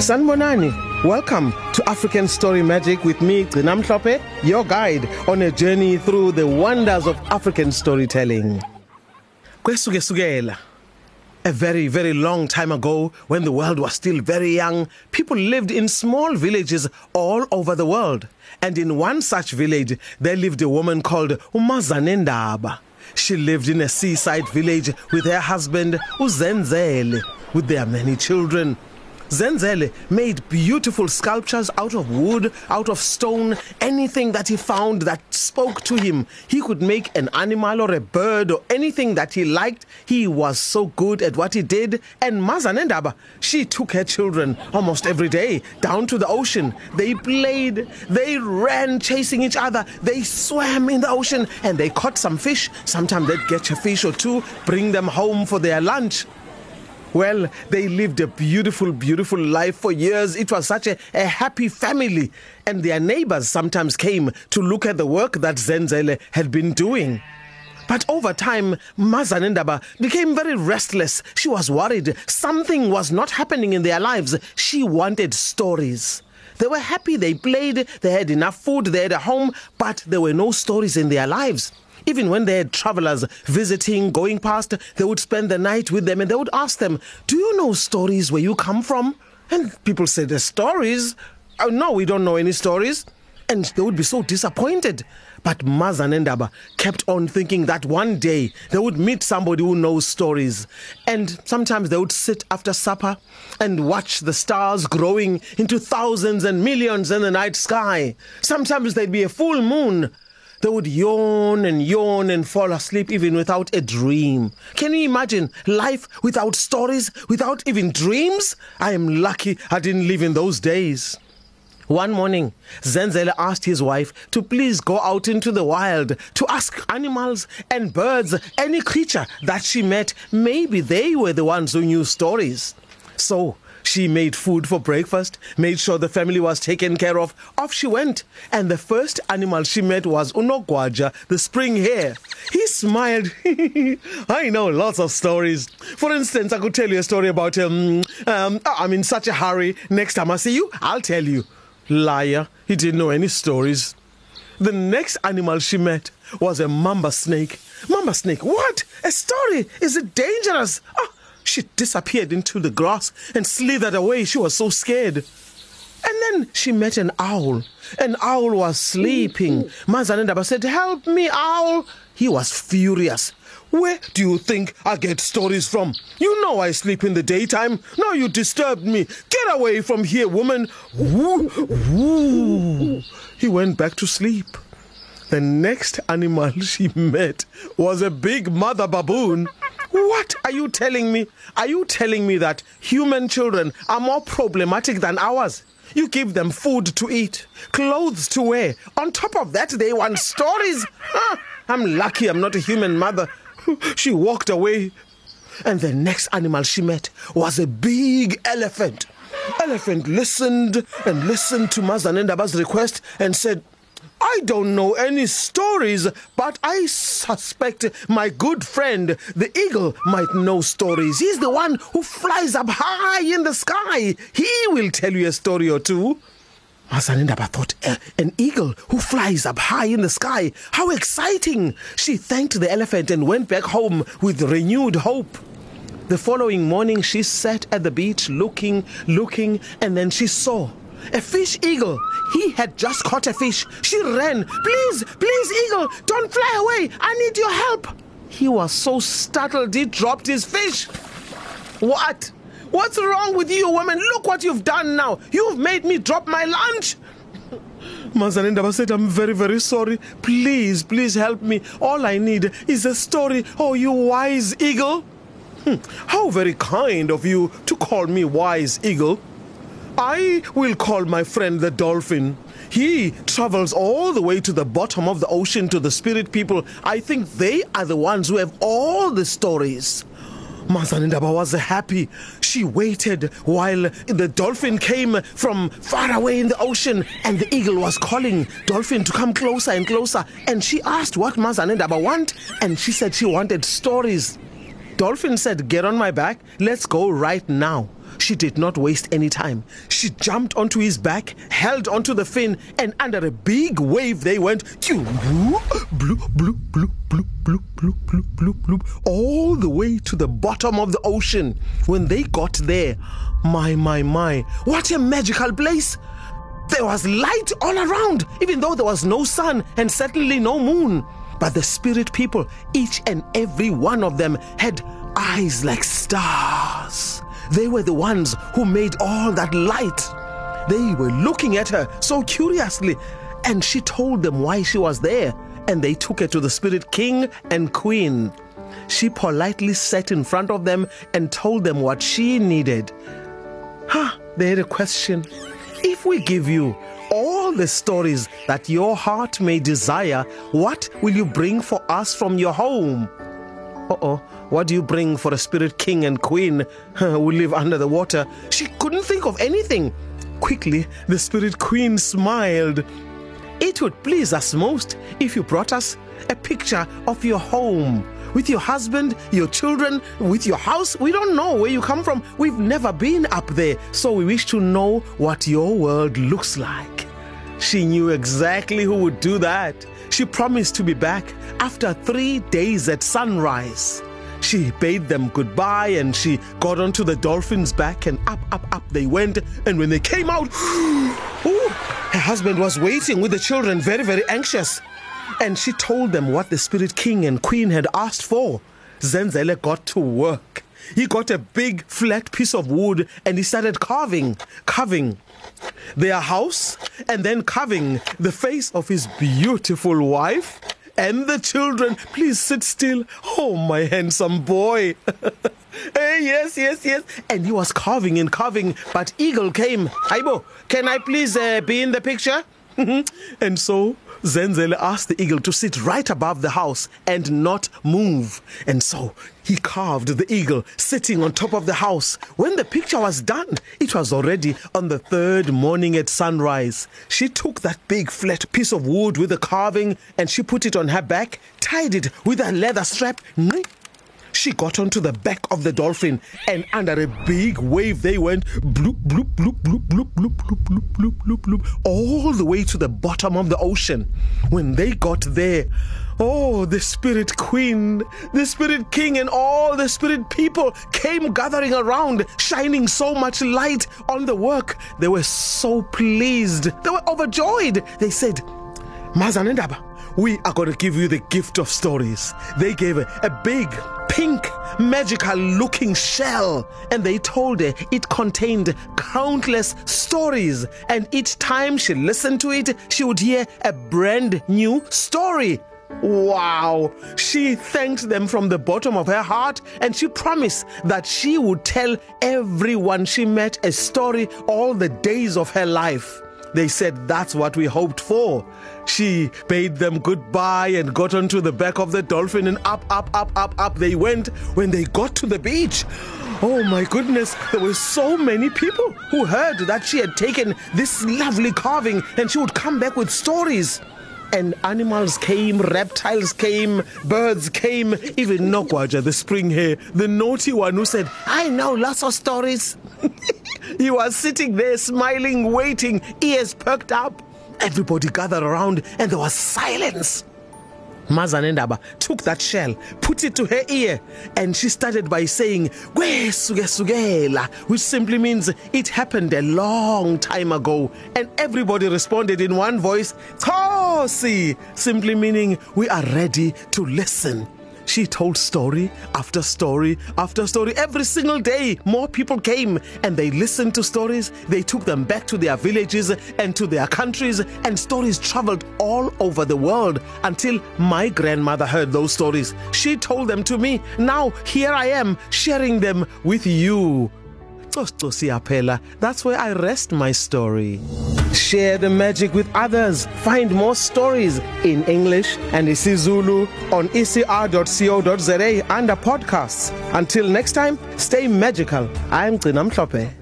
Sanbonani, welcome to African Story Magic with me, Gcina Mhlope, your guide on a journey through the wonders of African storytelling. A very, very long time ago, when the world was still very young, people lived in small villages all over the world. And in one such village, there lived a woman called Umazanendaba. She lived in a seaside village with her husband Uzenzele, with their many children. Zenzele made beautiful sculptures out of wood, out of stone, anything that he found that spoke to him. He could make an animal or a bird or anything that he liked. He was so good at what he did. And Mazanendaba, she took her children almost every day down to the ocean. They played, they ran chasing each other, they swam in the ocean, and they caught some fish. Sometimes they'd catch a fish or two, bring them home for their lunch. Well, they lived a beautiful, beautiful life for years. It was such a, a happy family. And their neighbors sometimes came to look at the work that Zenzele had been doing. But over time, Mazanendaba became very restless. She was worried. Something was not happening in their lives. She wanted stories. They were happy, they played, they had enough food, they had a home, but there were no stories in their lives. Even when they had travelers visiting, going past, they would spend the night with them and they would ask them, Do you know stories where you come from? And people said, The stories? Oh, no, we don't know any stories. And they would be so disappointed. But Mazanendaba kept on thinking that one day they would meet somebody who knows stories. And sometimes they would sit after supper and watch the stars growing into thousands and millions in the night sky. Sometimes there'd be a full moon. They would yawn and yawn and fall asleep even without a dream. Can you imagine life without stories, without even dreams? I am lucky I didn't live in those days. One morning, Zenzele asked his wife to please go out into the wild to ask animals and birds, any creature that she met, maybe they were the ones who knew stories. So she made food for breakfast, made sure the family was taken care of. Off she went, and the first animal she met was Unogwaja, the spring hare. He smiled. I know lots of stories. For instance, I could tell you a story about um, um I'm in such a hurry. Next time I see you, I'll tell you. Liar, he didn't know any stories. The next animal she met was a mamba snake. Mamba snake, what? A story? Is it dangerous? Oh, she disappeared into the grass and slithered away. She was so scared. And then she met an owl. An owl was sleeping. Mm-hmm. Mazanendaba said, Help me, owl. He was furious. Where do you think I get stories from? You know I sleep in the daytime. Now you disturbed me. Get away from here, woman. Woo, woo. He went back to sleep. The next animal she met was a big mother baboon. What are you telling me? Are you telling me that human children are more problematic than ours? You give them food to eat, clothes to wear. On top of that, they want stories. Huh? I'm lucky I'm not a human mother. She walked away. And the next animal she met was a big elephant. Elephant listened and listened to Mazanendaba's request and said, I don't know any stories, but I suspect my good friend, the eagle, might know stories. He's the one who flies up high in the sky. He will tell you a story or two. Mazanendaba thought, "Uh, an eagle who flies up high in the sky. How exciting! She thanked the elephant and went back home with renewed hope. The following morning, she sat at the beach looking, looking, and then she saw a fish eagle. He had just caught a fish. She ran. Please, please, eagle, don't fly away. I need your help. He was so startled he dropped his fish. What? What's wrong with you, woman? Look what you've done now. You've made me drop my lunch. Mazanendaba said, I'm very, very sorry. Please, please help me. All I need is a story. Oh, you wise eagle. Hmm. How very kind of you to call me wise eagle. I will call my friend the dolphin. He travels all the way to the bottom of the ocean to the spirit people. I think they are the ones who have all the stories. Mazanendaba was happy. She waited while the dolphin came from far away in the ocean and the eagle was calling dolphin to come closer and closer. And she asked what Mazanendaba want and she said she wanted stories. Dolphin said, Get on my back. Let's go right now. She did not waste any time. She jumped onto his back, held onto the fin, and under a big wave they went all the way to the bottom of the ocean. When they got there, my, my, my, what a magical place! There was light all around, even though there was no sun and certainly no moon. But the spirit people, each and every one of them, had eyes like stars. They were the ones who made all that light. They were looking at her so curiously, and she told them why she was there, and they took her to the spirit king and queen. She politely sat in front of them and told them what she needed. Huh, they had a question. If we give you all the stories that your heart may desire, what will you bring for us from your home? Uh oh, what do you bring for a spirit king and queen who live under the water? She couldn't think of anything. Quickly, the spirit queen smiled. It would please us most if you brought us a picture of your home with your husband, your children, with your house. We don't know where you come from. We've never been up there, so we wish to know what your world looks like. She knew exactly who would do that. She promised to be back after three days at sunrise. She bade them goodbye and she got onto the dolphin's back and up, up, up they went. And when they came out, ooh, her husband was waiting with the children, very, very anxious. And she told them what the Spirit King and Queen had asked for. Zenzele got to work. He got a big flat piece of wood and he started carving, carving their house and then carving the face of his beautiful wife and the children. Please sit still. Oh, my handsome boy. hey, yes, yes, yes. And he was carving and carving, but Eagle came. Aibo, can I please uh, be in the picture? and so Zenzele asked the eagle to sit right above the house and not move. And so he carved the eagle sitting on top of the house. When the picture was done, it was already on the third morning at sunrise. She took that big flat piece of wood with the carving and she put it on her back, tied it with a leather strap. She got onto the back of the dolphin, and under a big wave they went bloop, bloop, bloop, bloop, bloop, bloop, bloop, bloop, bloop, bloop, bloop, all the way to the bottom of the ocean. When they got there, oh, the spirit queen, the spirit king, and all the spirit people came gathering around, shining so much light on the work. They were so pleased. They were overjoyed. They said, Mazanendaba, we are going to give you the gift of stories. They gave a, a big, pink, magical looking shell, and they told her it contained countless stories. And each time she listened to it, she would hear a brand new story. Wow! She thanked them from the bottom of her heart and she promised that she would tell everyone she met a story all the days of her life. They said that's what we hoped for. She bade them goodbye and got onto the back of the dolphin and up, up, up, up, up they went. When they got to the beach, oh my goodness, there were so many people who heard that she had taken this lovely carving and she would come back with stories. And animals came, reptiles came, birds came, even Nogwaja, the spring hare, the naughty one who said, I know lots of stories. he was sitting there smiling, waiting, ears perked up. Everybody gathered around and there was silence. Mazanendaba took that shell, put it to her ear, and she started by saying, which simply means it happened a long time ago. And everybody responded in one voice, Tosi, simply meaning we are ready to listen. She told story after story after story. Every single day, more people came and they listened to stories. They took them back to their villages and to their countries, and stories traveled all over the world until my grandmother heard those stories. She told them to me. Now, here I am sharing them with you. That's where I rest my story. Share the magic with others. Find more stories in English and isiZulu on ecr.co.za under podcasts. Until next time, stay magical. I'm Gcina Mhlope.